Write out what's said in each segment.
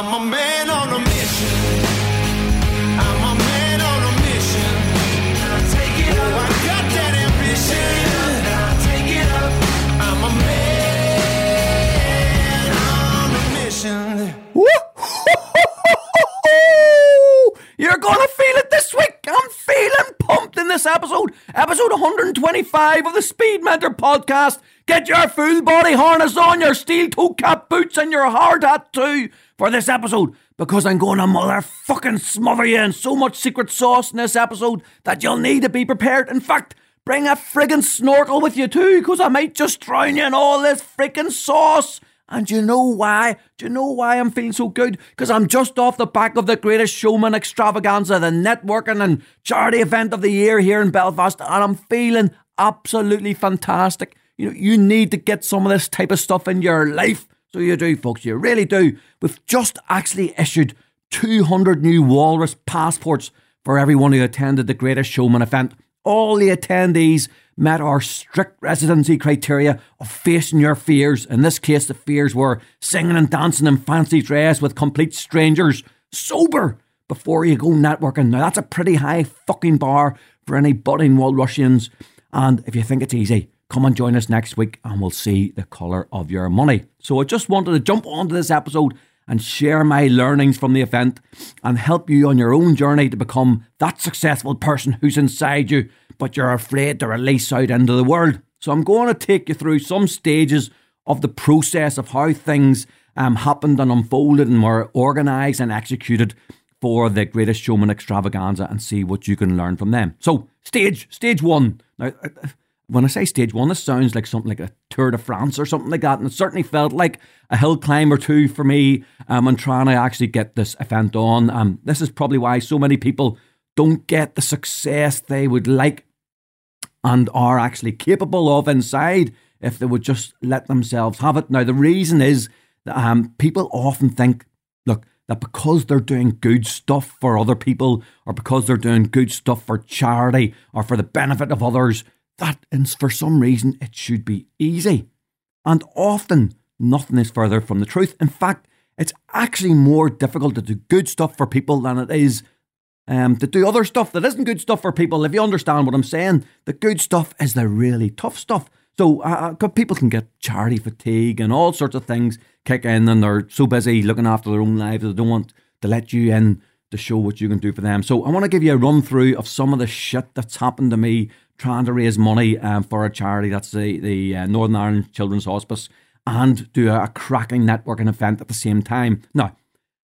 I'm a man 25 of the Speed Mentor podcast. Get your full body harness on, your steel toe cap boots, and your hard hat too for this episode because I'm going to motherfucking smother you in so much secret sauce in this episode that you'll need to be prepared. In fact, bring a friggin' snorkel with you too because I might just drown you in all this friggin' sauce. And do you know why? Do you know why I'm feeling so good? Because I'm just off the back of the greatest showman extravaganza, the networking and charity event of the year here in Belfast, and I'm feeling absolutely fantastic. You know, you need to get some of this type of stuff in your life. So you do, folks. You really do. We've just actually issued 200 new Wallrus passports for everyone who attended the Greatest Showman event. All the attendees met our strict residency criteria of facing your fears. In this case, the fears were singing and dancing in fancy dress with complete strangers, sober, before you go networking. Now, that's a pretty high fucking bar for any budding Walrusians. And if you think it's easy, come and join us next week and we'll see the colour of your money. So I just wanted to jump onto this episode and share my learnings from the event and help you on your own journey to become that successful person who's inside you, but you're afraid to release out into the world. So I'm going to take you through some stages of the process of how things um, happened and unfolded and were organised and executed for the Greatest Showman extravaganza and see what you can learn from them. So, stage, stage one. Now, when I say stage one, this sounds like something like a Tour de France or something like that. And it certainly felt like a hill climb or two for me um, and trying to actually get this event on. Um, this is probably why so many people don't get the success they would like and are actually capable of inside if they would just let themselves have it. Now, the reason is that um, people often think, look, that because they're doing good stuff for other people or because they're doing good stuff for charity or for the benefit of others, that for some reason it should be easy. And often nothing is further from the truth. In fact, it's actually more difficult to do good stuff for people than it is um, to do other stuff that isn't good stuff for people. If you understand what I'm saying, the good stuff is the really tough stuff. So uh, uh people can get charity fatigue and all sorts of things kick in, and they're so busy looking after their own lives they don't want to let you in to show what you can do for them. So I want to give you a run through of some of the shit that's happened to me trying to raise money um, for a charity. That's the, the uh, Northern Ireland Children's Hospice and do a, a, cracking networking event at the same time. Now,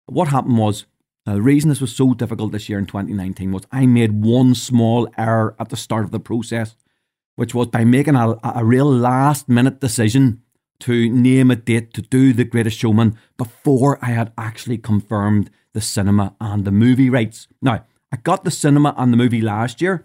what happened was Uh, the reason this was so difficult this year in 2019 was I made one small error at the start of the process, which was by making a, a real last minute decision to name a date to do The Greatest Showman before I had actually confirmed the cinema and the movie rights. Now, I got the cinema and the movie last year,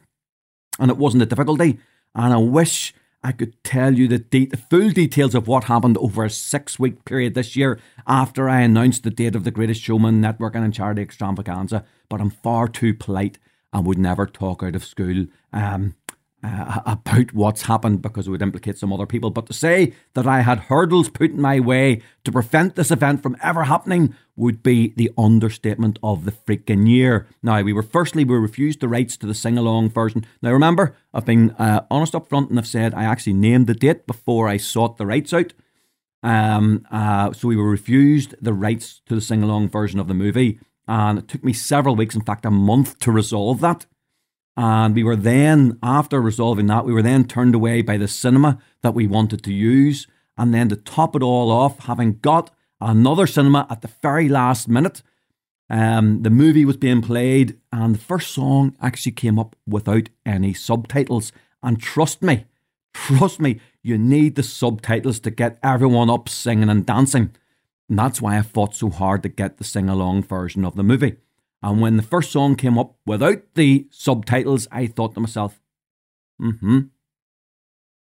and it wasn't a difficulty. And I wish I could tell you the, de- full details of what happened over a six week period this year after I announced the date of the Greatest Showman Network and Charity Extravaganza, but I'm far too polite and would never talk out of school. Um, uh, about what's happened because it would implicate some other people. But to say that I had hurdles put in my way to prevent this event from ever happening would be the understatement of the freaking year. Now, we were firstly, we refused the rights to the sing along version. Now, remember, I've been uh, honest up front and I've said I actually named the date before I sought the rights out. Um, uh, so we were refused the rights to the sing along version of the movie. And it took me several weeks, in fact, a month to resolve that. And we were then, after resolving that, we were then turned away by the cinema that we wanted to use. And then to top it all off, having got another cinema at the very last minute, um, the movie was being played, and the first song actually came up without any subtitles. And trust me, trust me, you need the subtitles to get everyone up singing and dancing. And that's why I fought so hard to get the sing along version of the movie. And when the first song came up without the subtitles, I thought to myself, mm hmm,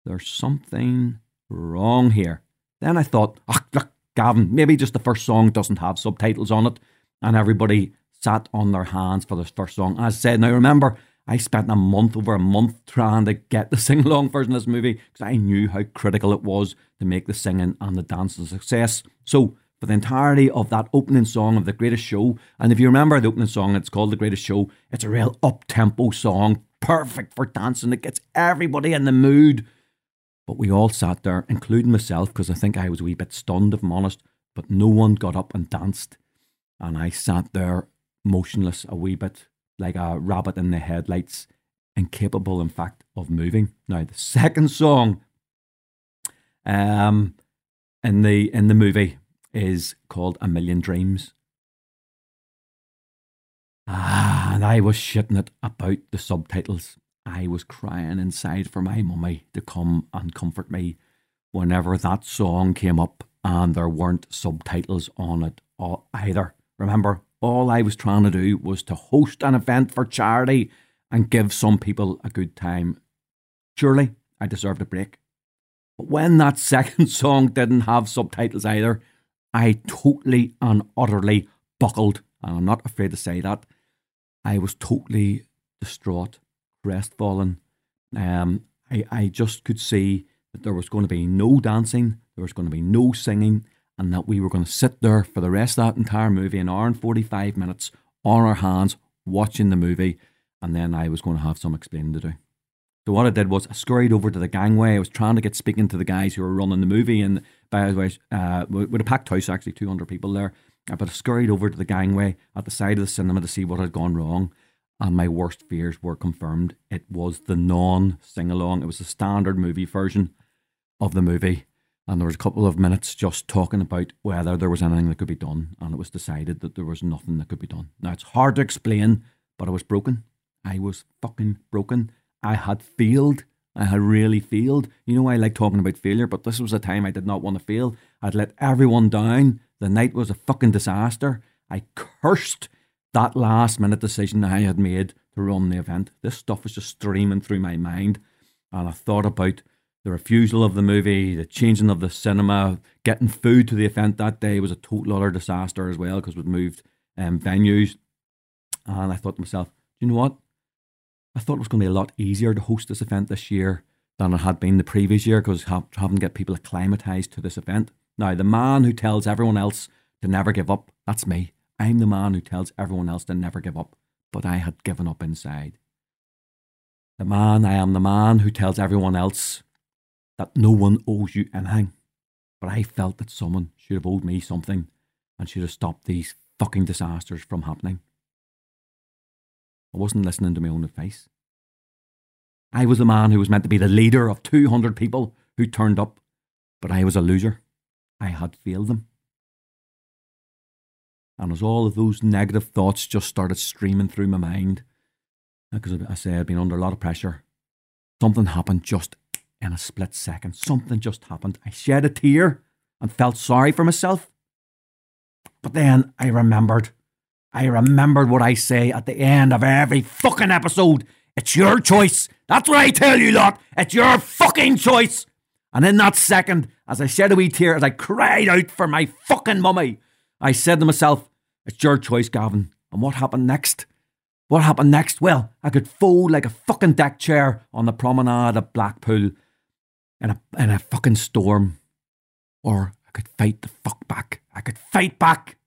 there's something wrong here. Then I thought, look, Gavan, maybe just the first song doesn't have subtitles on it. And everybody sat on their hands for this first song. As I said, now remember, I spent a month, over a month, trying to get the sing along version of this movie because I knew how critical it was to make the singing and the dance a success. So for the entirety of that opening song of The Greatest Show. And if you remember the opening song, it's called The Greatest Show. It's a real up tempo song, perfect for dancing. It gets everybody in the mood. But we all sat there, including myself, because I think I was a wee bit stunned, if I'm honest. But no one got up and danced. And I sat there motionless, a wee bit like a rabbit in the headlights, incapable, in fact, of moving. Now, the second song um, in the in the movie is called A Million Dreams. Ah, and I was shitting it about the subtitles. I was crying inside for my mummy to come and comfort me whenever that song came up and there weren't subtitles on it either. Remember, all I was trying to do was to host an event for charity and give some people a good time. Surely I deserved a break. But when that second song didn't have subtitles either, I totally and utterly buckled, and I'm not afraid to say that. I was totally distraught, crestfallen. Um, I, I just could see that there was going to be no dancing, there was going to be no singing, and that we were going to sit there for the rest of that entire movie, an hour and 45 minutes, on our hands, watching the movie, and then I was going to have some explaining to do. So what I did was I scurried over to the gangway. I was trying to get speaking to the guys who were running the movie, and by the way, uh, with a packed house, actually, 200 people there. Uh, but I scurried over to the gangway at the side of the cinema to see what had gone wrong, and my worst fears were confirmed. It was the non sing along. It was the standard movie version of the movie, and there was a couple of minutes just talking about whether there was anything that could be done, and it was decided that there was nothing that could be done. Now it's hard to explain, but I was broken. I was fucking broken I had failed. I had really failed. You know, I like talking about failure, but this was a time I did not want to fail. I'd let everyone down. The night was a fucking disaster. I cursed that last minute decision I had made to run the event. This stuff was just streaming through my mind. And I thought about the refusal of the movie, the changing of the cinema, getting food to the event that day was a total utter disaster as well because we'd moved um, venues. And I thought to myself, you know what? I thought it was going to be a lot easier to host this event this year than it had been the previous year because having to get people acclimatized to this event. Now, the man who tells everyone else to never give up, that's me. I'm the man who tells everyone else to never give up, but I had given up inside. The man, I am the man who tells everyone else that no one owes you anything, but I felt that someone should have owed me something and should have stopped these fucking disasters from happening. I wasn't listening to my own advice. I was the man who was meant to be the leader of 200 people who turned up, but I was a loser. I had failed them. And as all of those negative thoughts just started streaming through my mind, uh, because I say I'd been under a lot of pressure, something happened just in a split second. Something just happened. I shed a tear and felt sorry for myself. But then I remembered I remembered what I say at the end of every fucking episode. It's your choice. That's what I tell you lot. It's your fucking choice. And in that second, as I shed a wee tear, as I cried out for my fucking mummy, I said to myself, It's your choice, Gavan. And what happened next? What happened next? Well, I could fold like a fucking deck chair on the promenade of Blackpool in a, in a fucking storm. Or I could fight the fuck back. I could fight back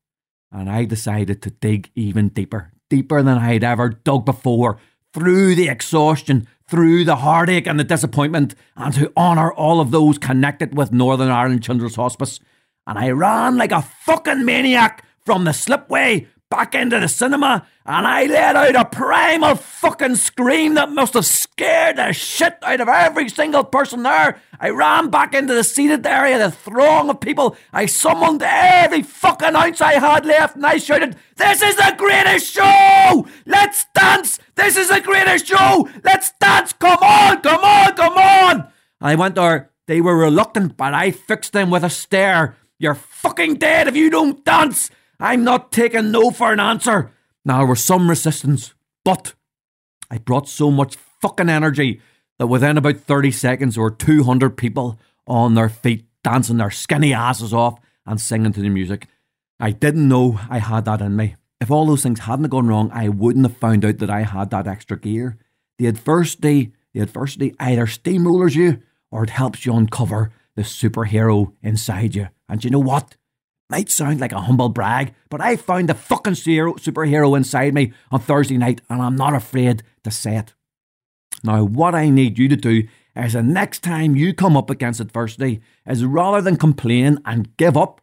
and I decided to dig even deeper, deeper than I had ever dug before, through the exhaustion, through the heartache and the disappointment, and to honour all of those connected with Northern Ireland Children's Hospice. And I ran like a fucking maniac from the slipway back into the cinema and I let out a primal fucking scream that must have scared the shit out of every single person there. I ran back into the seated area, the throng of people. I summoned every fucking ounce I had left and I shouted, This is the greatest show! Let's dance! This is the greatest show! Let's dance! Come on, come on, come on! I went there. They were reluctant, but I fixed them with a stare. You're fucking dead if you don't dance! I'm not taking no for an answer. Now, there was some resistance, but I brought so much fucking energy that within about 30 seconds, there were 200 people on their feet dancing their skinny asses off and singing to the music. I didn't know I had that in me. If all those things hadn't gone wrong, I wouldn't have found out that I had that extra gear. The adversity, the adversity either steamrollers you or it helps you uncover the superhero inside you. And you know what? Might sound like a humble brag, but I found the fucking superhero inside me on Thursday night, and I'm not afraid to say it. Now, what I need you to do is the next time you come up against adversity, is rather than complain and give up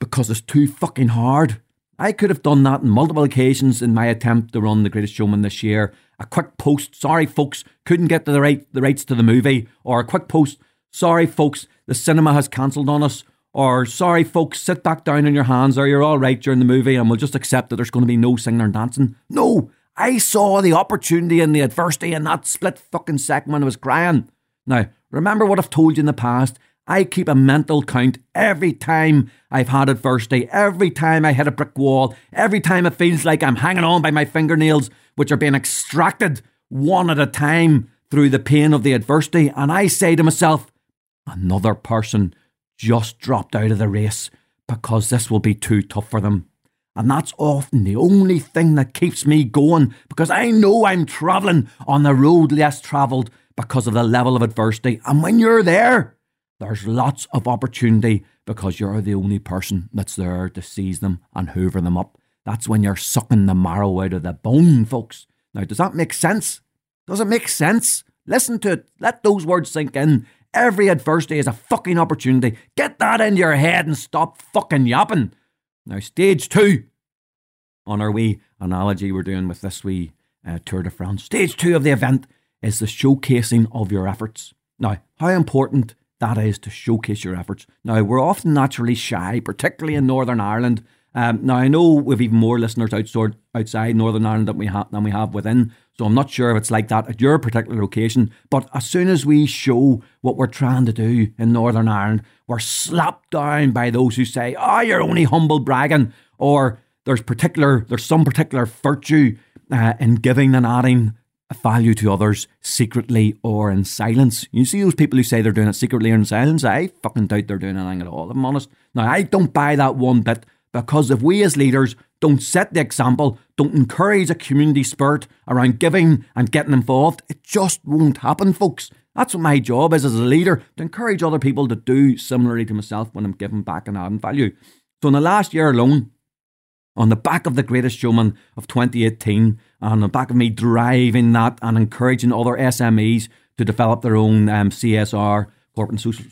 because it's too fucking hard. I could have done that on multiple occasions in my attempt to run The Greatest Showman this year. A quick post, sorry folks, couldn't get the right the rights to the movie, or a quick post, sorry folks, the cinema has cancelled on us, or sorry folks, sit back down on your hands, or you're all right during the movie, and we'll just accept that there's going to be no singing and dancing. No, I saw the opportunity and the adversity in that split fucking second when I was crying. Now, remember what I've told you in the past. I keep a mental count every time I've had adversity, every time I hit a brick wall, every time it feels like I'm hanging on by my fingernails, which are being extracted one at a time through the pain of the adversity. And I say to myself, another person just dropped out of the race because this will be too tough for them. And that's often the only thing that keeps me going because I know I'm travelling on the road less travelled because of the level of adversity. And when you're there, there's lots of opportunity because you're the only person that's there to seize them and hoover them up. That's when you're sucking the marrow out of the bone, folks. Now, does that make sense? Does it make sense? Listen to it. Let those words sink in. Every adversity is a fucking opportunity. Get that in your head and stop fucking yapping. Now, stage two on our wee analogy we're doing with this wee uh, Tour de France. Stage two of the event is the showcasing of your efforts. Now, how important that is to showcase your efforts. Now, we're often naturally shy, particularly in Northern Ireland. Um, now, I know we've even more listeners outside, outside Northern Ireland than we, ha- than we have within, so I'm not sure if it's like that at your particular location. But as soon as we show what we're trying to do in Northern Ireland, we're slapped down by those who say, "Oh, you're only humble bragging," or "There's particular, there's some particular virtue uh, in giving and adding value to others secretly or in silence. You see those people who say they're doing it secretly or in silence? I fucking doubt they're doing anything at all, if I'm honest. Now, I don't buy that one bit because if we as leaders don't set the example, don't encourage a community spirit around giving and getting involved, it just won't happen, folks. That's what my job is as a leader to encourage other people to do similarly to myself when I'm giving back and adding value. So, in the last year alone, on the back of the greatest showman of 2018, and on the back of me driving that and encouraging other SMEs to develop their own um, CSR, corporate and social,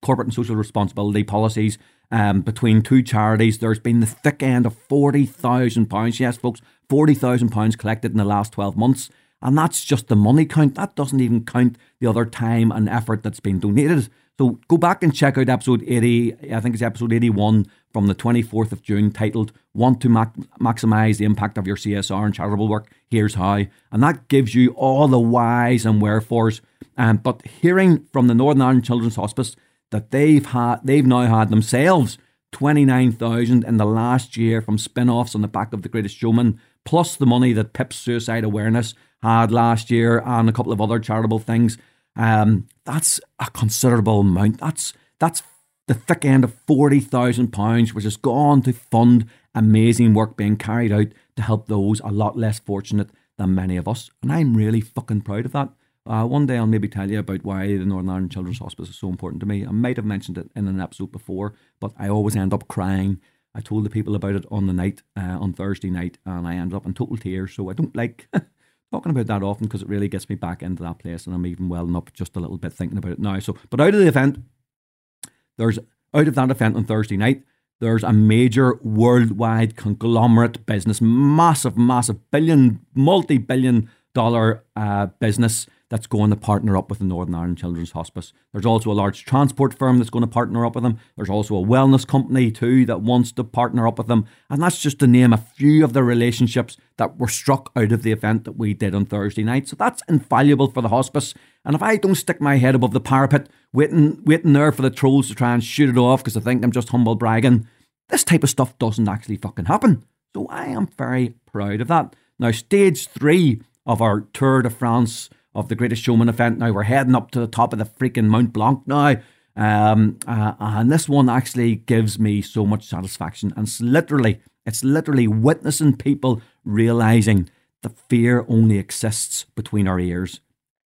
corporate and social responsibility policies. Um, between two charities, there's been the thick end of forty thousand pounds. Yes, folks, forty thousand pounds collected in the last twelve months, and that's just the money count. That doesn't even count the other time and effort that's been donated. So go back and check out episode eighty. I think it's episode eighty-one from the 24th of June titled Want to Mac- Maximize the Impact of Your CSR and Charitable Work? Here's How. And that gives you all the whys and wherefores. Um, but hearing from the Northern Ireland Children's Hospice that they've had, they've now had themselves 29,000 in the last year from spin offs on the back of The Greatest Showman, plus the money that PIP's Suicide Awareness had last year and a couple of other charitable things. Um, that's a considerable amount. That's that's the thick end of £40,000, which has gone to fund amazing work being carried out to help those a lot less fortunate than many of us. And I'm really fucking proud of that. Uh, one day I'll maybe tell you about why the Northern Ireland Children's Hospice is so important to me. I might have mentioned it in an episode before, but I always end up crying. I told the people about it on the night, uh, on Thursday night, and I ended up in total tears. So I don't like talking about that often because it really gets me back into that place, and I'm even welling up just a little bit thinking about it now. So, but out of the event, there's out of that event on Thursday night, there's a major worldwide conglomerate business, massive, massive billion, multi billion dollar uh, business that's going to partner up with the Northern Ireland Children's Hospice. There's also a large transport firm that's going to partner up with them. There's also a wellness company too that wants to partner up with them. And that's just to name a few of the relationships that were struck out of the event that we did on Thursday night. So that's invaluable for the hospice. And if I don't stick my head above the parapet, waiting, waiting there for the trolls to try and shoot it off because I think I'm just humble bragging, this type of stuff doesn't actually fucking happen. So I am very proud of that. Now, stage three of our Tour de France of the Greatest Showman event. Now we're heading up to the top of the freaking Mount Blanc now. Um, uh, and this one actually gives me so much satisfaction. And it's literally, it's literally witnessing people realizing the fear only exists between our ears.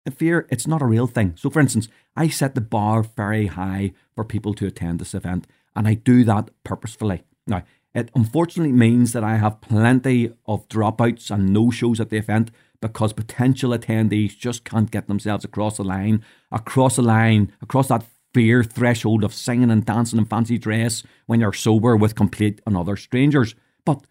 The fear, it's not a real thing. So, for instance, I set the bar very high for people to attend this event. and I do that purposefully. Now, it unfortunately means that I have plenty of dropouts and no shows at the event because potential attendees just can't get themselves across the line, across the line, across that fear threshold of singing and dancing in fancy dress when you're sober with complete and other strangers. But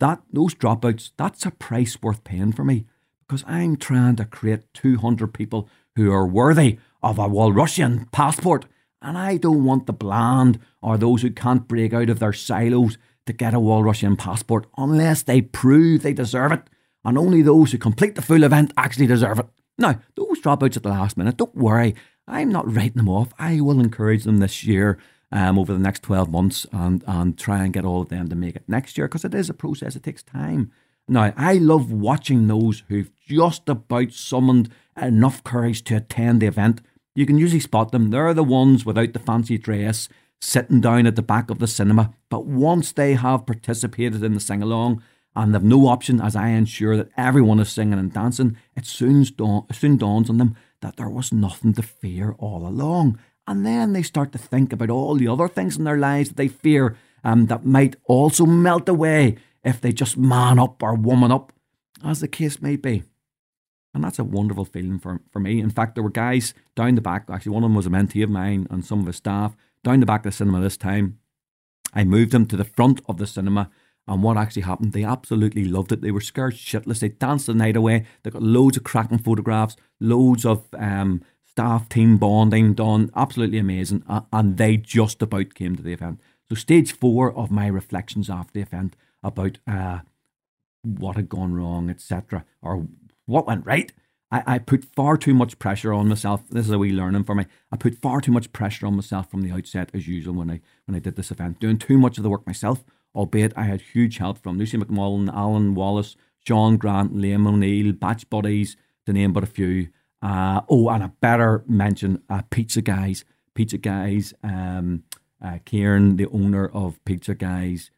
that those dropouts, that's a price worth paying for me because I'm trying to create 200 people who are worthy of a Walrusian passport. And I don't want the bland or those who can't break out of their silos to get a Walrusian passport unless they prove they deserve it. And only those who complete the full event actually deserve it. Now, those dropouts at the last minute, don't worry. I'm not writing them off. I will encourage them this year um, over the next 12 months and, and try and get all of them to make it next year because it is a process, it takes time. Now, I love watching those who've just about summoned enough courage to attend the event. You can usually spot them. They're the ones without the fancy dress, sitting down at the back of the cinema. But once they have participated in the sing along and they've no option, as I ensure that everyone is singing and dancing, it soon, dawn, soon dawns on them that there was nothing to fear all along. And then they start to think about all the other things in their lives that they fear um, that might also melt away if they just man up or woman up, as the case may be. And that's a wonderful feeling for, for me. In fact, there were guys down the back, actually, one of them was a mentee of mine and some of his staff, down the back of the cinema this time. I moved them to the front of the cinema. And what actually happened, they absolutely loved it. They were scared shitless. They danced the night away. They got loads of cracking photographs, loads of um, staff team bonding done. Absolutely amazing. Uh, and they just about came to the event. So, stage four of my reflections after the event about uh, what had gone wrong, etc., or what went right. I, I put far too much pressure on myself. This is a wee learning for me. I put far too much pressure on myself from the outset, as usual, when I when I did this event, doing too much of the work myself. Albeit I had huge help from Lucy McMullen, Alan Wallace, John Grant, Liam O'Neill, batch buddies, to name but a few. Uh, oh, and a better mention, uh, Pizza Guys. Pizza Guys, um, uh, Kieran, the owner of Pizza Guys,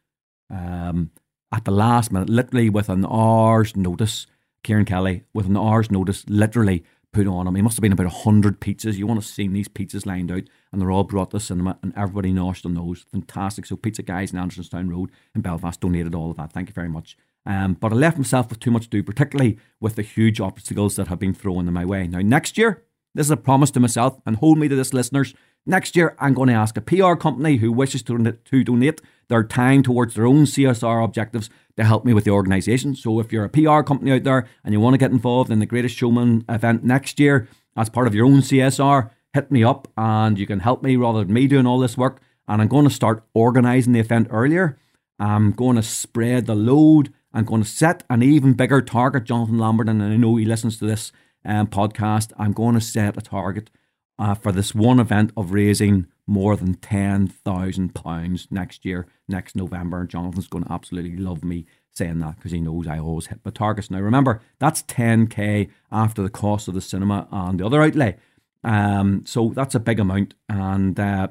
um, at the last minute, literally with an hour's notice, Kieran Kelly, with an hour's notice, literally put on him. He must have been about 100 pizzas. You want to see these pizzas lined out, and they're all brought to the cinema, and everybody noshed on those. Fantastic. So, Pizza Guys in Andersonstown Road in Belfast donated all of that. Thank you very much. Um, but I left myself with too much to do, particularly with the huge obstacles that have been thrown in my way. Now, next year, this is a promise to myself, and hold me to this, listeners. Next year, I'm going to ask a PR company who wishes to, to donate their time towards their own CSR objectives to help me with the organisation. So if you're a PR company out there and you want to get involved in the Greatest Showman event next year as part of your own CSR, hit me up and you can help me rather than me doing all this work. And I'm going to start organising the event earlier. I'm going to spread the load. I'm going to set an even bigger target, Jonathan Lambert, and I know he listens to this um, podcast. I'm going to set a target uh, for this one event of raising more than £10,000 next year, next November. Jonathan's going to absolutely love me saying that because he knows I always hit my targets. Now, remember, that's 10k after the cost of the cinema and the other outlay. Um, so that's a big amount. And uh,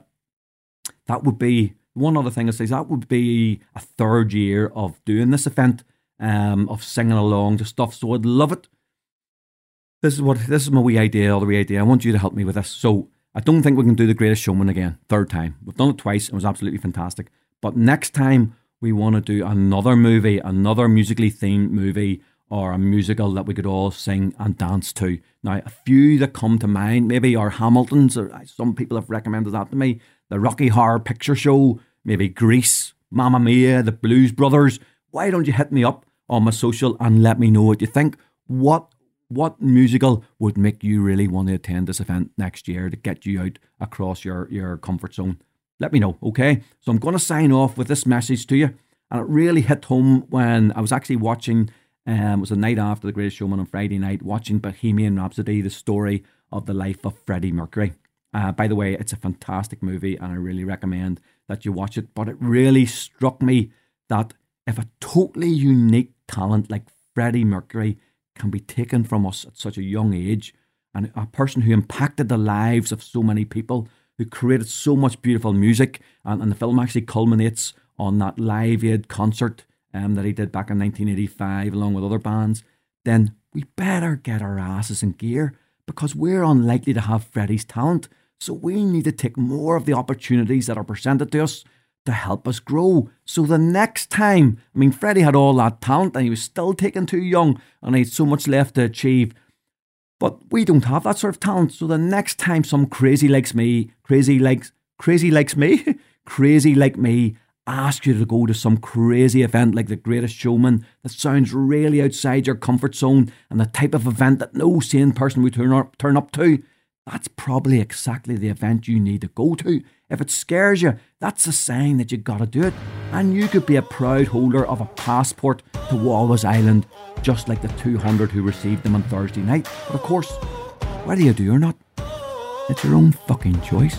that would be one other thing I say, that would be a third year of doing this event, um, of singing along to stuff. So I'd love it this is what this is my wee idea, all the wee idea. I want you to help me with this. So I don't think we can do the Greatest Showman again, third time. We've done it twice. It was absolutely fantastic. But next time we want to do another movie, another musically themed movie, or a musical that we could all sing and dance to. Now, a few that come to mind, maybe are Hamilton's, or uh, some people have recommended that to me. The Rocky Horror Picture Show, maybe Grease, Mamma Mia, the Blues Brothers. Why don't you hit me up on my social and let me know what you think? What what musical would make you really want to attend this event next year to get you out across your, your comfort zone? Let me know, okay? So I'm going to sign off with this message to you. And it really hit home when I was actually watching, um, it was a night after The Greatest Showman on Friday night, watching Bohemian Rhapsody, the story of the life of Freddie Mercury. Uh, by the way, it's a fantastic movie and I really recommend that you watch it. But it really struck me that if a totally unique talent like Freddie Mercury can be taken from us at such a young age. And a person who impacted the lives of so many people, who created so much beautiful music. And, and the film actually culminates on that Live Aid concert um, that he did back in 1985 along with other bands. Then we better get our asses in gear because we're unlikely to have Freddie's talent. So we need to take more of the opportunities that are presented to us to help us grow. So the next time, I mean, Freddie had all that talent and he was still taken too young and he had so much left to achieve. But we don't have that sort of talent. So the next time some crazy likes me, crazy likes, crazy likes me, crazy like me, ask you to go to some crazy event like the greatest showman that sounds really outside your comfort zone and the type of event that no sane person would turn up, turn up to, that's probably exactly the event you need to go to. If it scares you, that's a sign that you gotta do it. And you could be a proud holder of a passport to Wallrus Island, just like the 200 who received them on Thursday night. But of course, whether you do or not, it's your own fucking choice.